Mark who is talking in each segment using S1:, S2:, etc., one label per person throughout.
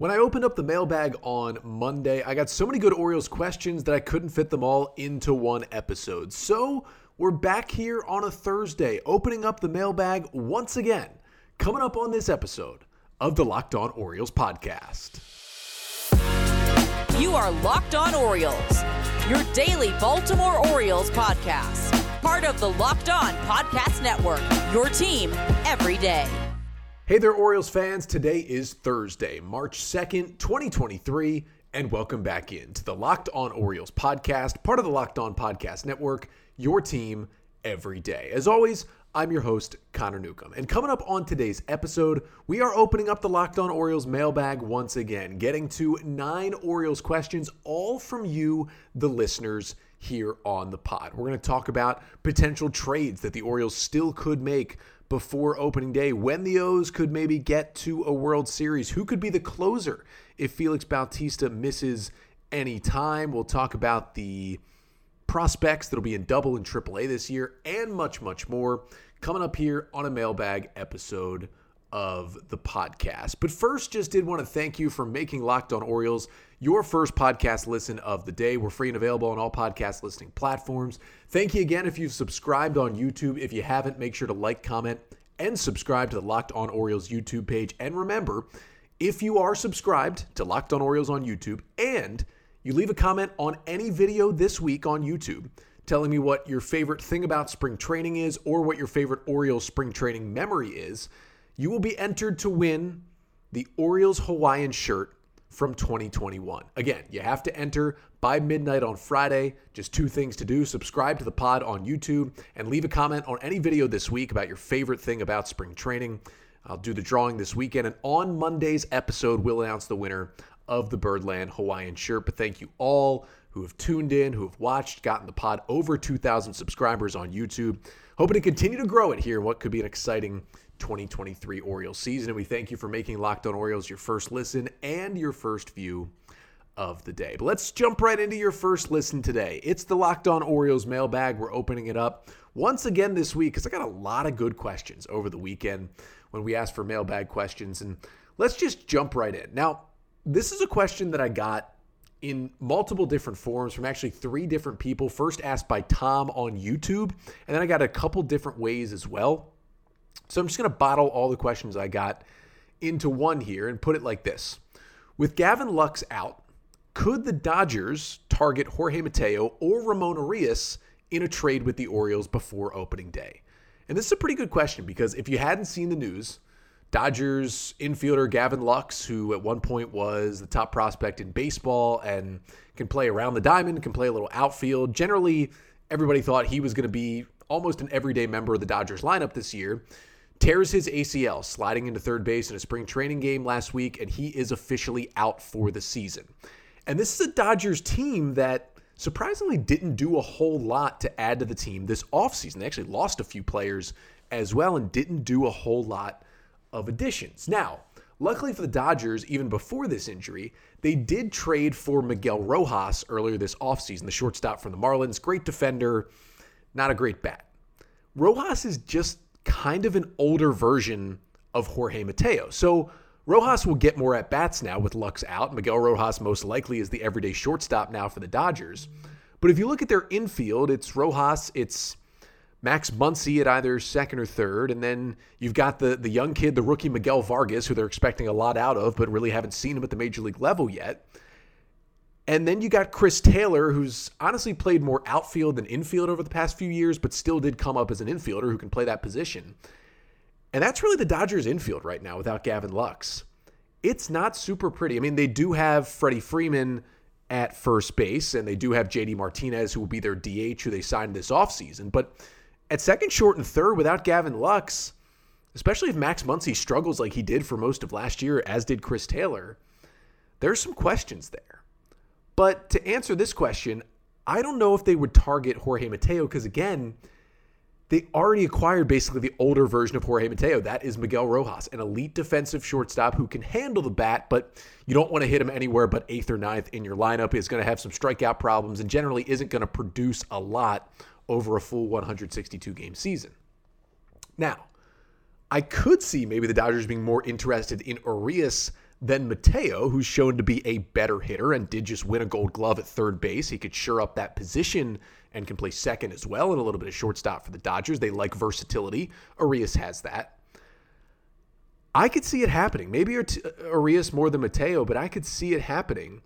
S1: When I opened up the mailbag on Monday, I got so many good Orioles questions that I couldn't fit them all into one episode. So we're back here on a Thursday, opening up the mailbag once again, coming up on this episode of the Locked On Orioles podcast.
S2: You are Locked On Orioles, your daily Baltimore Orioles podcast, part of the Locked On Podcast Network, your team every day.
S1: Hey there, Orioles fans. Today is Thursday, March 2nd, 2023, and welcome back into the Locked On Orioles podcast, part of the Locked On Podcast Network, your team every day. As always, I'm your host, Connor Newcomb. And coming up on today's episode, we are opening up the Locked On Orioles mailbag once again, getting to nine Orioles questions, all from you, the listeners here on the pod. We're going to talk about potential trades that the Orioles still could make before opening day, when the O's could maybe get to a World Series, who could be the closer if Felix Bautista misses any time. We'll talk about the prospects that'll be in double and triple A this year, and much, much more coming up here on a mailbag episode of the podcast. But first, just did want to thank you for making Locked On Orioles your first podcast listen of the day. We're free and available on all podcast listening platforms. Thank you again if you've subscribed on YouTube. If you haven't, make sure to like, comment, and subscribe to the Locked On Orioles YouTube page. And remember, if you are subscribed to Locked On Orioles on YouTube and you leave a comment on any video this week on YouTube telling me what your favorite thing about spring training is or what your favorite Orioles spring training memory is, you will be entered to win the Orioles Hawaiian shirt from 2021. Again, you have to enter by midnight on Friday. Just two things to do subscribe to the pod on YouTube and leave a comment on any video this week about your favorite thing about spring training. I'll do the drawing this weekend, and on Monday's episode, we'll announce the winner of the Birdland Hawaiian shirt. But thank you all who have tuned in, who have watched, gotten the pod over 2,000 subscribers on YouTube. Hoping to continue to grow it here what could be an exciting 2023 Orioles season. And we thank you for making Locked On Orioles your first listen and your first view of the day. But let's jump right into your first listen today. It's the Locked On Orioles mailbag. We're opening it up once again this week because I got a lot of good questions over the weekend when we asked for mailbag questions. And let's just jump right in. Now, this is a question that I got in multiple different forms from actually three different people. First asked by Tom on YouTube, and then I got a couple different ways as well. So I'm just going to bottle all the questions I got into one here and put it like this. With Gavin Lux out, could the Dodgers target Jorge Mateo or Ramon Urias in a trade with the Orioles before opening day? And this is a pretty good question because if you hadn't seen the news, Dodgers infielder Gavin Lux, who at one point was the top prospect in baseball and can play around the diamond, can play a little outfield. Generally, everybody thought he was going to be almost an everyday member of the Dodgers lineup this year. Tears his ACL, sliding into third base in a spring training game last week, and he is officially out for the season. And this is a Dodgers team that surprisingly didn't do a whole lot to add to the team this offseason. They actually lost a few players as well and didn't do a whole lot of additions. Now, luckily for the Dodgers, even before this injury, they did trade for Miguel Rojas earlier this offseason, the shortstop from the Marlins. Great defender, not a great bat. Rojas is just kind of an older version of Jorge Mateo. So Rojas will get more at bats now with Lux out. Miguel Rojas most likely is the everyday shortstop now for the Dodgers. But if you look at their infield, it's Rojas, it's Max Muncy at either second or third, and then you've got the the young kid, the rookie Miguel Vargas, who they're expecting a lot out of, but really haven't seen him at the major league level yet. And then you got Chris Taylor, who's honestly played more outfield than infield over the past few years, but still did come up as an infielder who can play that position. And that's really the Dodgers' infield right now without Gavin Lux. It's not super pretty. I mean, they do have Freddie Freeman at first base, and they do have JD Martinez, who will be their DH, who they signed this offseason. But at second, short, and third without Gavin Lux, especially if Max Muncy struggles like he did for most of last year, as did Chris Taylor, there's some questions there. But to answer this question, I don't know if they would target Jorge Mateo because, again, they already acquired basically the older version of Jorge Mateo. That is Miguel Rojas, an elite defensive shortstop who can handle the bat, but you don't want to hit him anywhere but eighth or ninth in your lineup. Is going to have some strikeout problems and generally isn't going to produce a lot over a full 162 game season. Now, I could see maybe the Dodgers being more interested in Urias than Mateo, who's shown to be a better hitter and did just win a gold glove at third base. He could shore up that position and can play second as well and a little bit of shortstop for the Dodgers. They like versatility. Urias has that. I could see it happening. Maybe Urias uh, more than Mateo, but I could see it happening.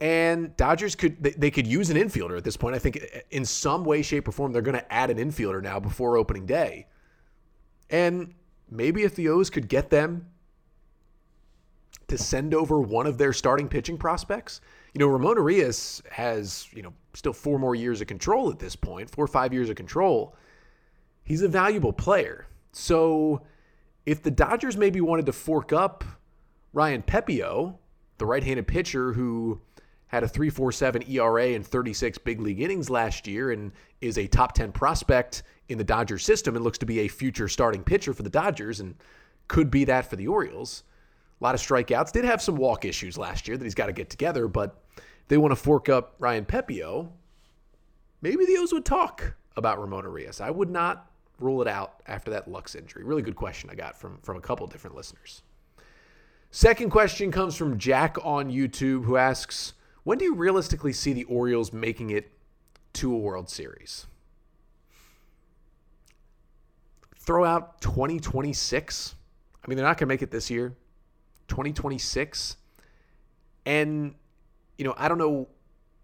S1: And Dodgers could they, could use an infielder at this point. I think uh, in some way, shape, or form, they're going to add an infielder now before opening day. And maybe if the O's could get them to send over one of their starting pitching prospects, you know, Ramon Urias has, you know, still four more years of control at this point, four or five years of control. He's a valuable player. So if the Dodgers maybe wanted to fork up Ryan Pepiot, the right handed pitcher who had a 3.47 ERA and 36 big league innings last year and is a top 10 prospect in the Dodgers system and looks to be a future starting pitcher for the Dodgers and could be that for the Orioles. A lot of strikeouts. Did have some walk issues last year that he's got to get together, but they want to fork up Ryan Pepiot. Maybe the O's would talk about Ramon Urias. I would not rule it out after that Lux injury? Really good question I got from, from a couple different listeners. Second question comes from Jack on YouTube who asks, when do you realistically see the Orioles making it to a World Series? Throw out 2026. I mean, they're not going to make it this year. 2026. And, you know, I don't know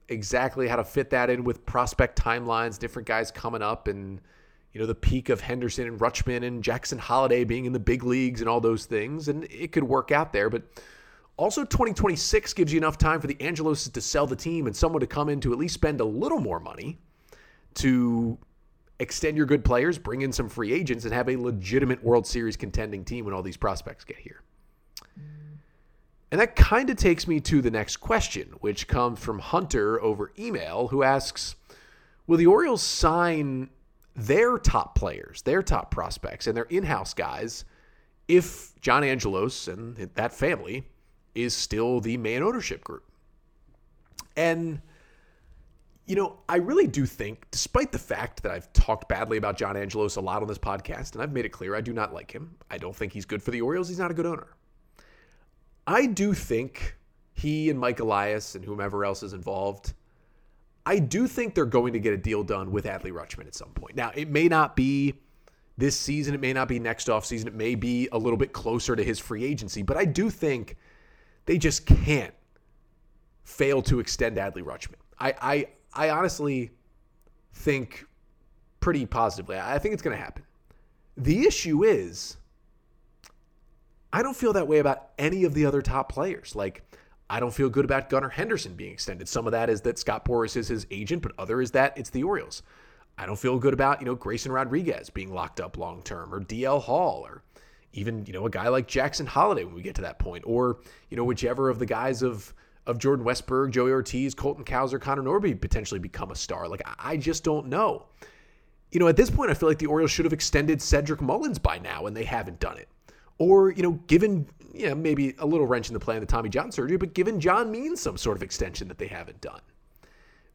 S1: exactly how to fit that in with prospect timelines, different guys coming up and – you know, the peak of Henderson and Rutschman and Jackson Holliday being in the big leagues and all those things. And it could work out there. But also, 2026 gives you enough time for the Angelos to sell the team and someone to come in to at least spend a little more money to extend your good players, bring in some free agents, and have a legitimate World Series contending team when all these prospects get here. And that kind of takes me to the next question, which comes from Hunter over email, who asks Will the Orioles sign their top players, their top prospects, and their in house guys if John Angelos and that family is still the main ownership group. And, you know, I really do think, despite the fact that I've talked badly about John Angelos a lot on this podcast, and I've made it clear I do not like him, I don't think he's good for the Orioles, he's not a good owner. I do think he and Mike Elias and whomever else is involved I do think they're going to get a deal done with Adley Rutschman at some point. Now, it may not be this season, it may not be next offseason, it may be a little bit closer to his free agency, but I do think they just can't fail to extend Adley Rutschman. I, I, I honestly think pretty positively. I think it's going to happen. The issue is, I don't feel that way about any of the other top players. Like, I don't feel good about Gunnar Henderson being extended. Some of that is that Scott Boras is his agent, but other is that it's the Orioles. I don't feel good about, you know, Grayson Rodriguez being locked up long term or DL Hall or even, you know, a guy like Jackson Holliday when we get to that point or, you know, whichever of the guys of of Jordan Westburg, Joey Ortiz, Colton Cowser, Connor Norby potentially become a star. Like I just don't know. You know, at this point I feel like the Orioles should have extended Cedric Mullins by now and they haven't done it. Or, you know, given yeah, maybe a little wrench in the plan the Tommy John surgery, but given John Means some sort of extension that they haven't done.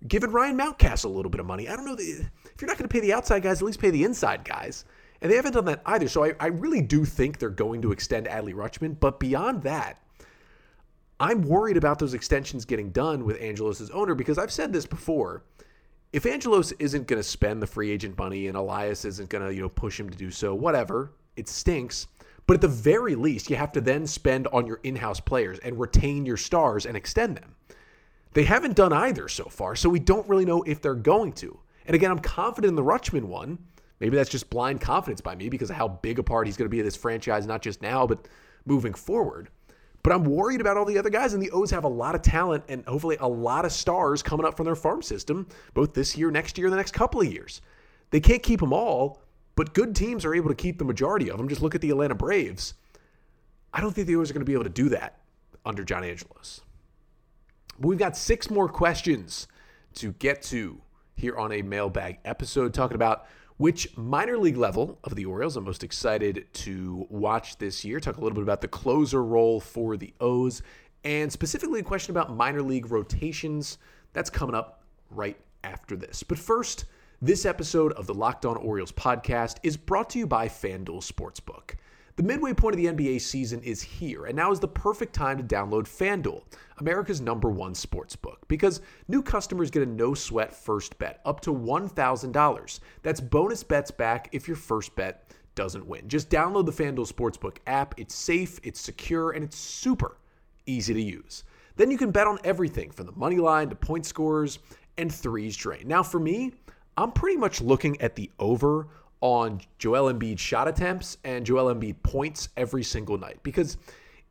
S1: Given Ryan Mountcastle a little bit of money. I don't know. If you're not going to pay the outside guys, at least pay the inside guys. And they haven't done that either. So I, I really do think they're going to extend Adley Rutschman. But beyond that, I'm worried about those extensions getting done with Angelos' owner because I've said this before. If Angelos isn't going to spend the free agent money and Elias isn't going to, you know, push him to do so, whatever, it stinks. But at the very least, you have to then spend on your in house players and retain your stars and extend them. They haven't done either so far, so we don't really know if they're going to. And again, I'm confident in the Rutschman one. Maybe that's just blind confidence by me because of how big a part he's going to be of this franchise, not just now, but moving forward. But I'm worried about all the other guys, and the O's have a lot of talent and hopefully a lot of stars coming up from their farm system, both this year, next year, and the next couple of years. They can't keep them all, but good teams are able to keep the majority of them. Just look at the Atlanta Braves. I don't think the Orioles are going to be able to do that under John Angelos. But we've got six more questions to get to here on a mailbag episode, talking about which minor league level of the Orioles I'm most excited to watch this year. Talk a little bit about the closer role for the O's, and specifically a question about minor league rotations. That's coming up right after this. But first, this episode of the Locked On Orioles podcast is brought to you by FanDuel Sportsbook. The midway point of the NBA season is here, and now is the perfect time to download FanDuel, America's number one sports book, because new customers get a no sweat first bet up to $1,000. That's bonus bets back if your first bet doesn't win. Just download the FanDuel Sportsbook app. It's safe, it's secure, and it's super easy to use. Then you can bet on everything from the money line to point scores and threes drain. Now, for me, I'm pretty much looking at the over on Joel Embiid shot attempts and Joel Embiid points every single night because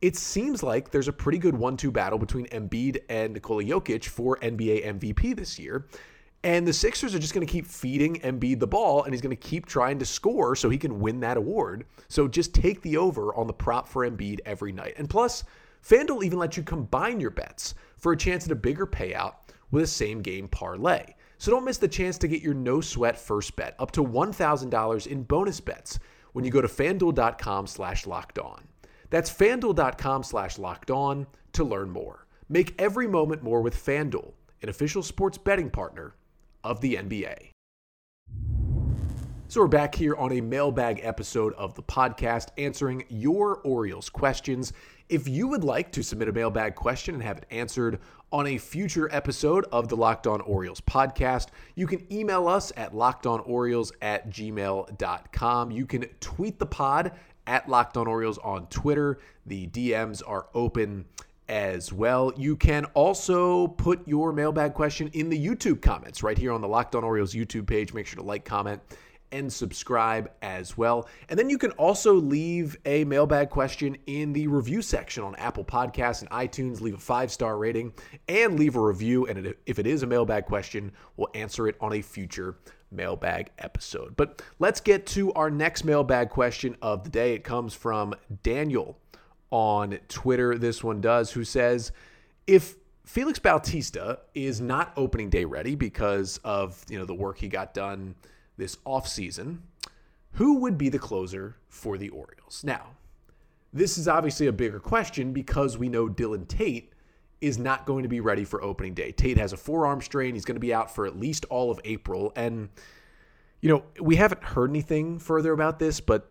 S1: it seems like there's a pretty good one two battle between Embiid and Nikola Jokic for NBA MVP this year. And the Sixers are just going to keep feeding Embiid the ball, and he's going to keep trying to score so he can win that award. So just take the over on the prop for Embiid every night. And plus, FanDuel even lets you combine your bets for a chance at a bigger payout with a same game parlay. So don't miss the chance to get your no sweat first bet up to $1,000 in bonus bets when you go to fanduel.com slash locked on. That's fanduel.com slash locked on to learn more. Make every moment more with FanDuel, an official sports betting partner of the NBA. So we're back here on a mailbag episode of the podcast answering your Orioles questions. If you would like to submit a mailbag question and have it answered on a future episode of the Locked On Orioles podcast, you can email us at lockedonorioles at gmail.com. You can tweet the pod at Locked On Orioles on Twitter. The DMs are open as well. You can also put your mailbag question in the YouTube comments right here on the Locked On Orioles YouTube page. Make sure to like, comment, and subscribe as well. And then you can also leave a mailbag question in the review section on Apple Podcasts and iTunes. Leave a five star rating and leave a review. And if it is a mailbag question, we'll answer it on a future mailbag episode. But let's get to our next mailbag question of the day. It comes from Daniel on Twitter. This one does, who says, if Felix Bautista is not opening day ready because of you know the work he got done this offseason, who would be the closer for the Orioles? Now, this is obviously a bigger question because we know Dylan Tate is not going to be ready for opening day. Tate has a forearm strain. He's going to be out for at least all of April. And, you know, we haven't heard anything further about this, but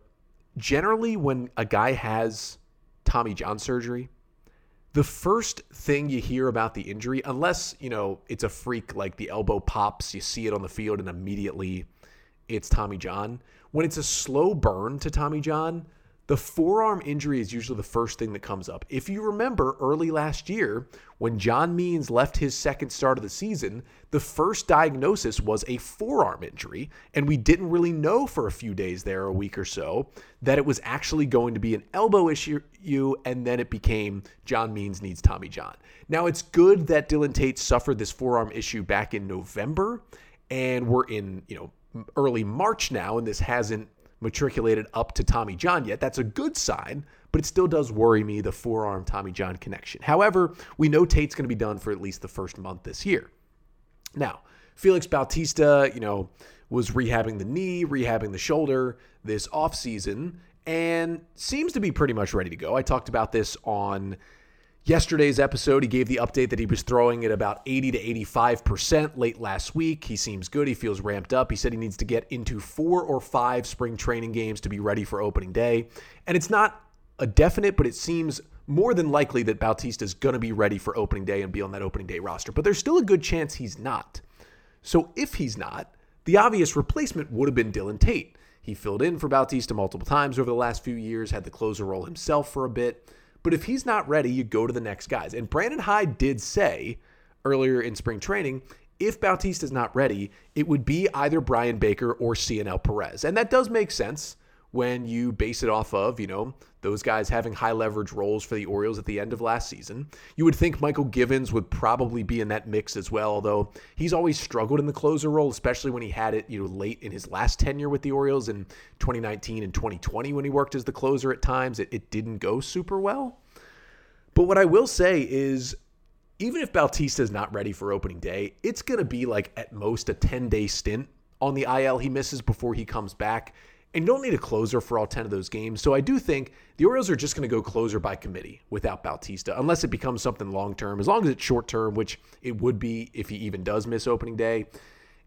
S1: generally, when a guy has Tommy John surgery, the first thing you hear about the injury, unless, you know, it's a freak like the elbow pops, you see it on the field and immediately it's Tommy John. When it's a slow burn to Tommy John, the forearm injury is usually the first thing that comes up. If you remember early last year, when John Means left his second start of the season, the first diagnosis was a forearm injury, and we didn't really know for a few days there, a week or so, that it was actually going to be an elbow issue, and then it became John Means needs Tommy John. Now, it's good that Dylan Tate suffered this forearm issue back in November, and we're in, you know, early March now, and this hasn't matriculated up to Tommy John yet. That's a good sign, but it still does worry me the forearm Tommy John connection. However, we know Tate's going to be done for at least the first month this year. Now, Felix Bautista, you know, was rehabbing the knee, rehabbing the shoulder this offseason, and seems to be pretty much ready to go. I talked about this on Yesterday's episode, he gave the update that he was throwing at about 80 to 85% late last week. He seems good. He feels ramped up. He said he needs to get into four or five spring training games to be ready for opening day. And it's not a definite, but it seems more than likely that Bautista is going to be ready for opening day and be on that opening day roster. But there's still a good chance he's not. So if he's not, the obvious replacement would have been Dylan Tate. He filled in for Bautista multiple times over the last few years, had the closer role himself for a bit. But if he's not ready, you go to the next guys. And Brandon Hyde did say earlier in spring training, if Bautista is not ready, it would be either Bryan Baker or Cionel Perez. And that does make sense when you base it off of, you know, those guys having high leverage roles for the Orioles at the end of last season. You would think Mychal Givens would probably be in that mix as well, although he's always struggled in the closer role, especially when he had it, you know, late in his last tenure with the Orioles in 2019 and 2020 when he worked as the closer at times. It, it didn't go super well. But what I will say is even if Bautista is not ready for opening day, it's going to be like at most a 10 day stint on the IL he misses before he comes back. And you don't need a closer for all 10 of those games. So I do think the Orioles are just going to go closer by committee without Bautista, unless it becomes something long term. As long as it's short term, which it would be if he even does miss opening day,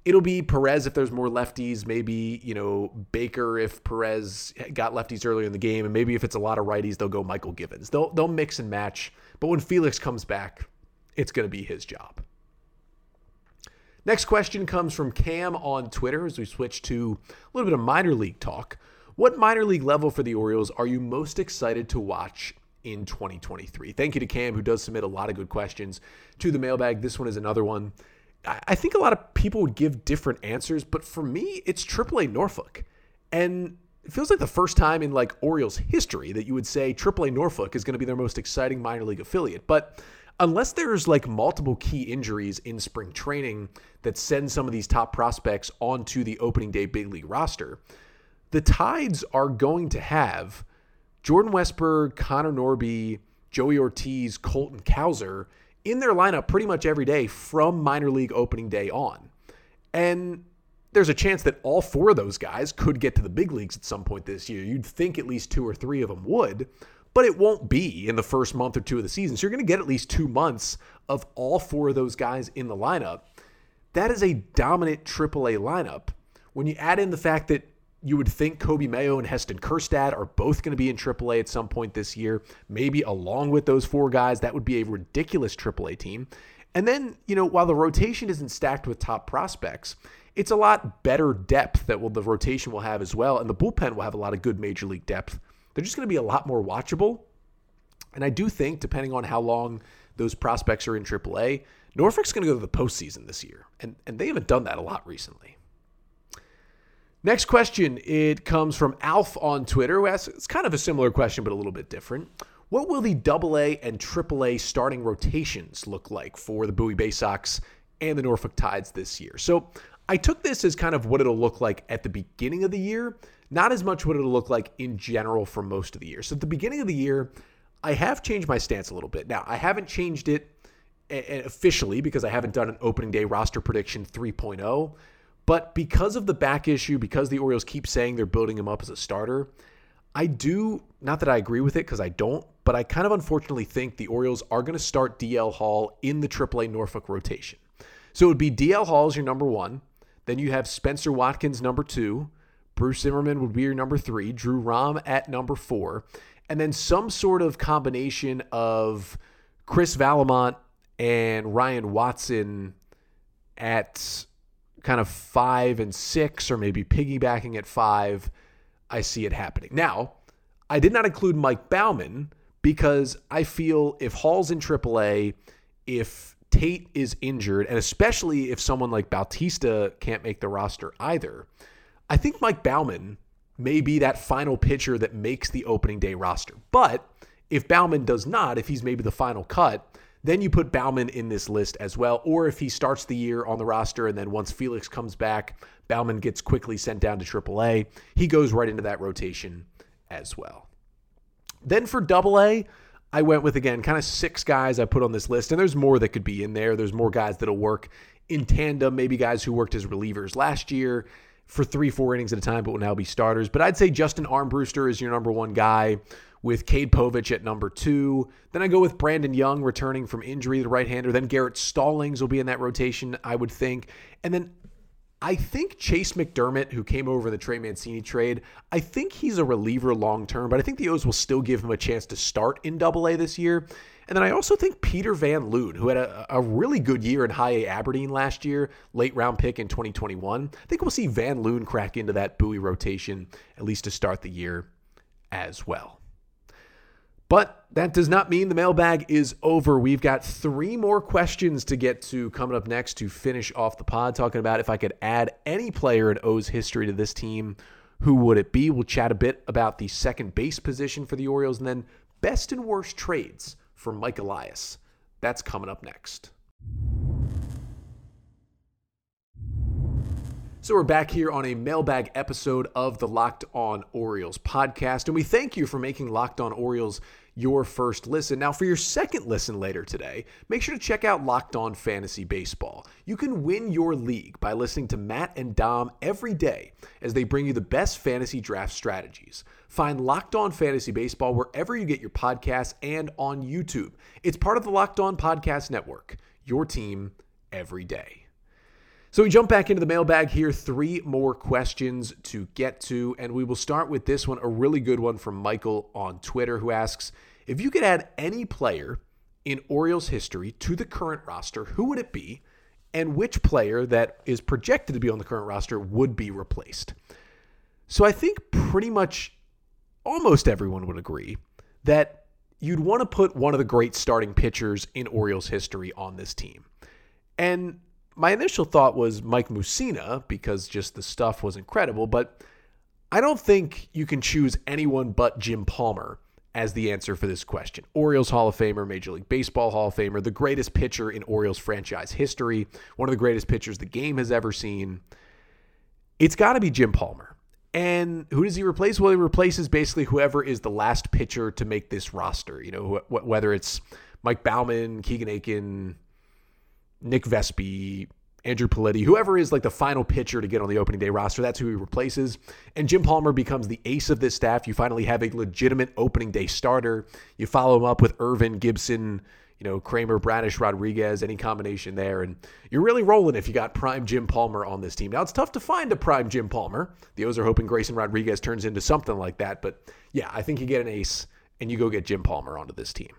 S1: it'll be Perez if there's more lefties, maybe, you know, Baker if Perez got lefties earlier in the game, and maybe if it's a lot of righties, they'll go Mychal Givens. They'll they'll mix and match. But when Felix comes back, it's going to be his job. Next question comes from Cam on Twitter as we switch to a little bit of minor league talk. What minor league level for the Orioles are you most excited to watch in 2023? Thank you to Cam, who does submit a lot of good questions to the mailbag. This one is another one. I think a lot of people would give different answers, but for me, it's AAA Norfolk. And it feels like the first time in like Orioles history that you would say AAA Norfolk is going to be their most exciting minor league affiliate. But unless there's like multiple key injuries in spring training that send some of these top prospects onto the opening day big league roster, the Tides are going to have Jordan Westburg, Connor Norby, Joey Ortiz, Colton Cowser in their lineup pretty much every day from minor league opening day on. And there's a chance that all four of those guys could get to the big leagues at some point this year. You'd think at least two or three of them would, but it won't be in the first month or two of the season. So you're going to get at least two months of all four of those guys in the lineup. That is a dominant AAA lineup. When you add in the fact that you would think Coby Mayo and Heston Kjerstad are both going to be in AAA at some point this year, maybe along with those four guys. That would be a ridiculous AAA team. And then, you know, while the rotation isn't stacked with top prospects, it's a lot better depth that will the rotation will have as well. And the bullpen will have a lot of good major league depth. They're just going to be a lot more watchable. And I do think, depending on how long those prospects are in AAA, Norfolk's going to go to the postseason this year. And, and they haven't done that a lot recently. Next question, it comes from Alf on Twitter, who asks, it's kind of a similar question, but a little bit different. What will the AA and AAA starting rotations look like for the Bowie Baysox and the Norfolk Tides this year? So I took this as kind of what it'll look like at the beginning of the year, not as much what it'll look like in general for most of the year. So at the beginning of the year, I have changed my stance a little bit. Now, I haven't changed it eh, eh, officially because I haven't done an opening day roster prediction 3.0. But because of the back issue, because the Orioles keep saying they're building him up as a starter, I do, not that I agree with it because I don't, but I kind of unfortunately think the Orioles are going to start DL Hall in the AAA Norfolk rotation. So it would be DL Hall as your number one. Then you have Spencer Watkins, number two. Bruce Zimmermann would be your number three. Drew Rom at number four. And then some sort of combination of Chris Vallimont and Ryan Watson at kind of five and six, or maybe piggybacking at five, I see it happening. Now, I did not include Mike Baumann because I feel if Hall's in AAA, if Tate is injured, and especially if someone like Bautista can't make the roster either, I think Mike Baumann may be that final pitcher that makes the opening day roster. But if Baumann does not, if he's maybe the final cut, then you put Baumann in this list as well. Or if he starts the year on the roster and then once Felix comes back, Baumann gets quickly sent down to AAA, he goes right into that rotation as well. Then for AA, I went with again kind of six guys I put on this list, and there's more that could be in there. There's more guys that'll work in tandem, maybe guys who worked as relievers last year for three, four innings at a time, but will now be starters. But I'd say Justin Armbruster is your number one guy with Cade Povich at number two. Then I go with Brandon Young returning from injury, the right hander. Then Garrett Stallings will be in that rotation, I would think. And then I think Chase McDermott, who came over in the Trey Mancini trade, I think he's a reliever long term, but I think the O's will still give him a chance to start in Double A this year. And then I also think Peter Van Loon, who had a, a, really good year in High A Aberdeen last year, late round pick in 2021. I think we'll see Van Loon crack into that Bowie rotation, at least to start the year as well. But that does not mean the mailbag is over. We've got three more questions to get to coming up next to finish off the pod, talking about if I could add any player in O's history to this team, who would it be? We'll chat a bit about the second base position for the Orioles and then best and worst trades for Mike Elias. That's coming up next. So, we're back here on a mailbag episode of the Locked On Orioles podcast, and we thank you for making Locked On Orioles your first listen. Now, for your second listen later today, make sure to check out Locked On Fantasy Baseball. You can win your league by listening to Matt and Dom every day as they bring you the best fantasy draft strategies. Find Locked On Fantasy Baseball wherever you get your podcasts and on YouTube. It's part of the Locked On Podcast Network, your team every day. So we jump back into the mailbag here. Three more questions to get to. And we will start with this one, a really good one from Michael on Twitter, who asks If you could add any player in Orioles history to the current roster, who would it be? And which player that is projected to be on the current roster would be replaced? So I think pretty much almost everyone would agree that you'd want to put one of the great starting pitchers in Orioles history on this team. And my initial thought was Mike Mussina because just the stuff was incredible, but I don't think you can choose anyone but Jim Palmer as the answer for this question. Orioles Hall of Famer, Major League Baseball Hall of Famer, the greatest pitcher in Orioles franchise history, one of the greatest pitchers the game has ever seen. It's got to be Jim Palmer. And who does he replace? Well, he replaces basically whoever is the last pitcher to make this roster. You know, wh- whether it's Mike Baumann, Keegan Akin, Nick Vespi, Andrew Politi, whoever is like the final pitcher to get on the opening day roster, that's who he replaces. And Jim Palmer becomes the ace of this staff. You finally have a legitimate opening day starter. You follow him up with Irvin, Gibson, you know, Kremer, Bradish, Rodriguez, any combination there. And you're really rolling if you got prime Jim Palmer on this team. Now, it's tough to find a prime Jim Palmer. The O's are hoping Grayson Rodriguez turns into something like that. But yeah, I think you get an ace and you go get Jim Palmer onto this team.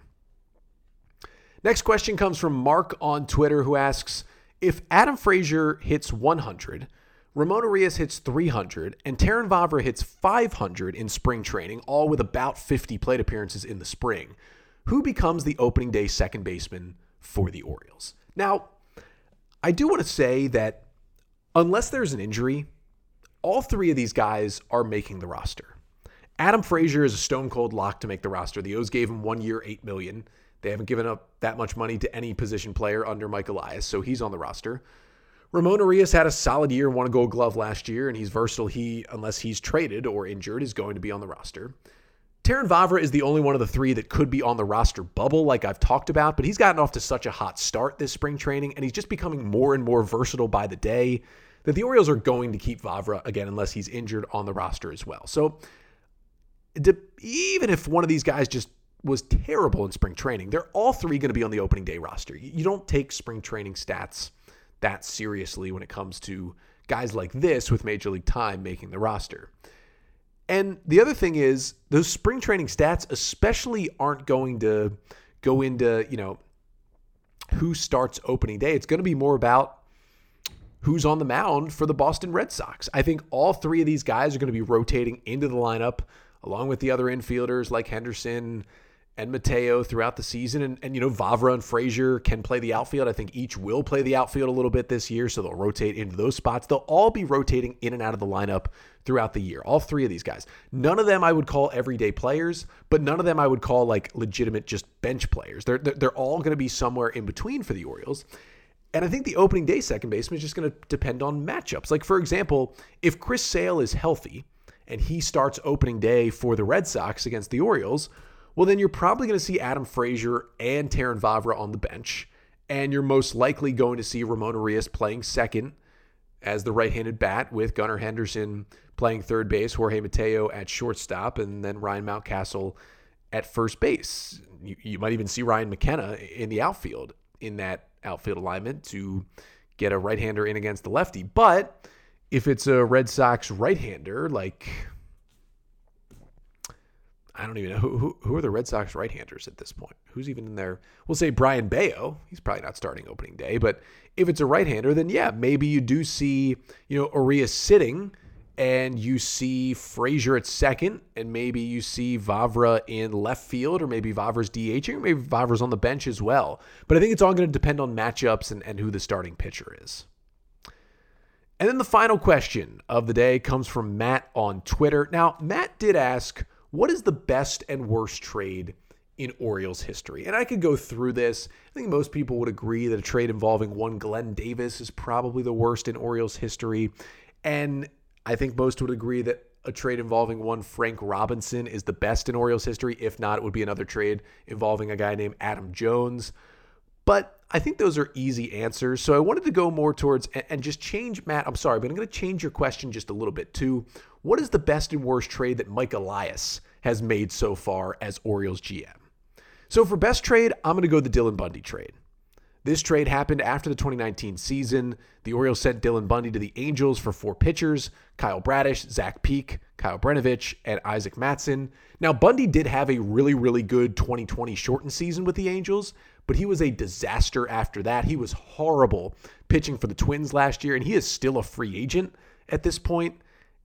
S1: Next question comes from Mark on Twitter who asks If Adam Frazier hits 100, Ramon Urias hits 300, and Terrin Vavra hits 500 in spring training, all with about 50 plate appearances in the spring, who becomes the opening day second baseman for the Orioles? Now, I do want to say that unless there's an injury, all three of these guys are making the roster. Adam Frazier is a stone cold lock to make the roster. The O's gave him one year, eight million. They haven't given up that much money to any position player under Mike Elias, so he's on the roster. Ramon Urias had a solid year and won a gold glove last year, and he's versatile. He, unless he's traded or injured, is going to be on the roster. Terrin Vavra is the only one of the three that could be on the roster bubble, like I've talked about, but he's gotten off to such a hot start this spring training, and he's just becoming more and more versatile by the day that the Orioles are going to keep Vavra again unless he's injured on the roster as well. So even if one of these guys just was terrible in spring training. They're all three going to be on the opening day roster. You don't take spring training stats that seriously when it comes to guys like this with major league time making the roster. And the other thing is, those spring training stats especially aren't going to go into, you know, who starts opening day. It's going to be more about who's on the mound for the Boston Red Sox. I think all three of these guys are going to be rotating into the lineup along with the other infielders like Henderson, and Mateo throughout the season. And, and, you know, Vavra and Frazier can play the outfield. I think each will play the outfield a little bit this year, so they'll rotate into those spots. They'll all be rotating in and out of the lineup throughout the year. All three of these guys. None of them I would call everyday players, but none of them I would call like legitimate just bench players. They're, they're, they're all going to be somewhere in between for the Orioles. And I think the opening day second baseman is just going to depend on matchups. Like, for example, if Chris Sale is healthy and he starts opening day for the Red Sox against the Orioles, well, then you're probably going to see Adam Frazier and Terrin Vavra on the bench. And you're most likely going to see Ramon Urias playing second as the right handed bat with Gunnar Henderson playing third base, Jorge Mateo at shortstop, and then Ryan Mountcastle at first base. You, you might even see Ryan McKenna in the outfield in that outfield alignment to get a right hander in against the lefty. But if it's a Red Sox right hander, like I don't even know who, who, who are the Red Sox right-handers at this point. Who's even in there? We'll say Brayan Bello. He's probably not starting opening day, but if it's a right-hander, then yeah, maybe you do see you know Urias sitting, and you see Frazier at second, and maybe you see Vavra in left field, or maybe Vavra's DHing, or maybe Vavra's on the bench as well. But I think it's all going to depend on matchups and, and who the starting pitcher is. And then the final question of the day comes from Matt on Twitter. Now, Matt did ask what is the best and worst trade in Orioles history? And I could go through this. I think most people would agree that a trade involving one Glenn Davis is probably the worst in Orioles history. And I think most would agree that a trade involving one Frank Robinson is the best in Orioles history. If not, it would be another trade involving a guy named Adam Jones. But I think those are easy answers. So I wanted to go more towards and just change, Matt. I'm sorry, but I'm going to change your question just a little bit too. What is the best and worst trade that Mike Elias has made so far as Orioles GM? So for best trade, I'm going to go the Dylan Bundy trade. This trade happened after the 2019 season. The Orioles sent Dylan Bundy to the Angels for four pitchers Kyle Bradish, Zach Peek, Kyle Brnovich, and Isaac Mattson. Now, Bundy did have a really, really good 2020 shortened season with the Angels, but he was a disaster after that. He was horrible pitching for the Twins last year, and he is still a free agent at this point.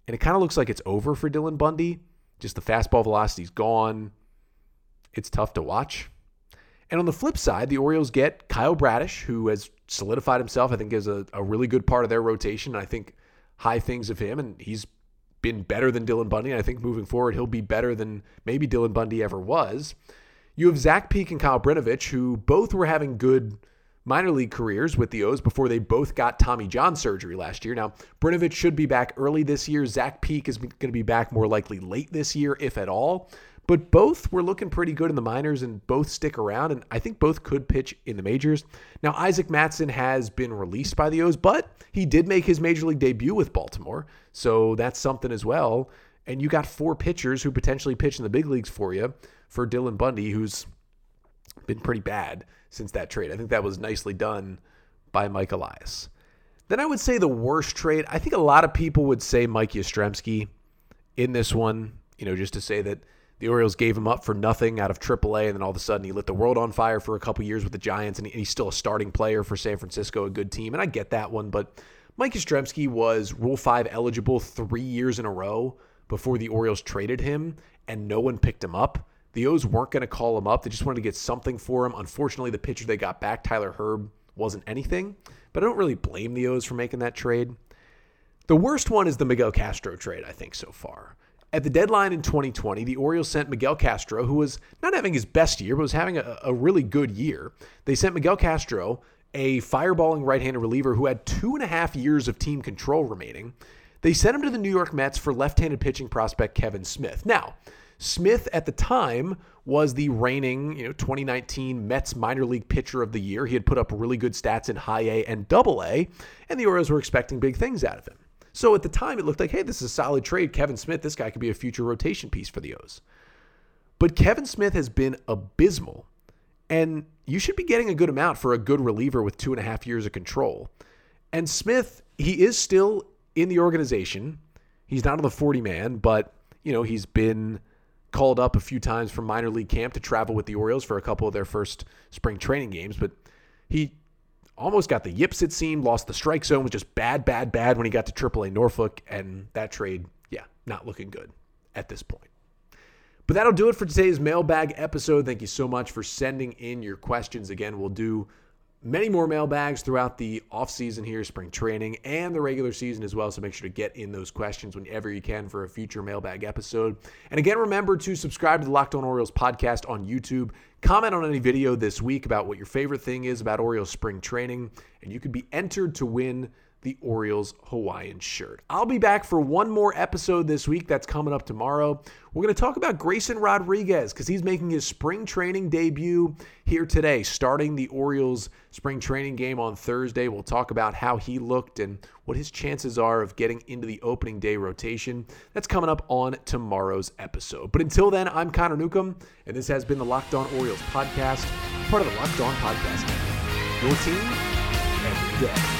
S1: And it kind of looks like it's over for Dylan Bundy. Just the fastball velocity's gone. It's tough to watch. And on the flip side, the Orioles get Kyle Bradish, who has solidified himself, I think, as a, a really good part of their rotation. I think high things of him, and he's been better than Dylan Bundy. And I think moving forward, he'll be better than maybe Dylan Bundy ever was. You have Zach Peek and Kyle Brnovich, who both were having good minor league careers with the O's before they both got Tommy John surgery last year. Now, Brnovich should be back early this year. Zach Peek is going to be back more likely late this year, if at all. But both were looking pretty good in the minors and both stick around. And I think both could pitch in the majors. Now, Isaac Mattson has been released by the O's, but he did make his major league debut with Baltimore. So that's something as well. And you got four pitchers who potentially pitch in the big leagues for you for Dylan Bundy, who's been pretty bad since that trade. I think that was nicely done by Mike Elias. Then I would say the worst trade. I think a lot of people would say Mike Yastrzemski in this one, you know, just to say that the Orioles gave him up for nothing out of AAA, and then all of a sudden he lit the world on fire for a couple years with the Giants, and he's still a starting player for San Francisco, a good team. And I get that one, but Mike Yastrzemski was Rule 5 eligible three years in a row before the Orioles traded him, and no one picked him up. The O's weren't going to call him up. They just wanted to get something for him. Unfortunately, the pitcher they got back, Tyler Herb, wasn't anything. But I don't really blame the O's for making that trade. The worst one is the Miguel Castro trade, I think, so far. At the deadline in 2020, the Orioles sent Miguel Castro, who was not having his best year, but was having a, a really good year. They sent Miguel Castro, a fireballing right handed reliever who had two and a half years of team control remaining. They sent him to the New York Mets for left handed pitching prospect Kevin Smith. Now, Smith at the time was the reigning, you know, 2019 Mets minor league pitcher of the year. He had put up really good stats in high A and double A, and the Orioles were expecting big things out of him. So at the time, it looked like, hey, this is a solid trade. Kevin Smith, this guy could be a future rotation piece for the O's. But Kevin Smith has been abysmal, and you should be getting a good amount for a good reliever with two and a half years of control. And Smith, he is still in the organization. He's not on the 40 man, but, you know, he's been called up a few times from minor league camp to travel with the Orioles for a couple of their first spring training games. But he almost got the yips, it seemed, lost the strike zone, was just bad, bad, bad when he got to AAA Norfolk. And that trade, yeah, not looking good at this point. But that'll do it for today's mailbag episode. Thank you so much for sending in your questions. Again, we'll do many more mailbags throughout the offseason here, spring training, and the regular season as well. So make sure to get in those questions whenever you can for a future mailbag episode. And again, remember to subscribe to the Locked On Orioles podcast on YouTube. Comment on any video this week about what your favorite thing is about Orioles spring training, and you could be entered to win the Orioles Hawaiian shirt. I'll be back for one more episode this week that's coming up tomorrow. We're going to talk about Grayson Rodriguez because he's making his spring training debut here today, starting the Orioles spring training game on Thursday. We'll talk about how he looked and what his chances are of getting into the opening day rotation. That's coming up on tomorrow's episode. But until then, I'm Connor Newcomb, and this has been the Locked On Orioles podcast, part of the Locked On Podcast. Your team every day.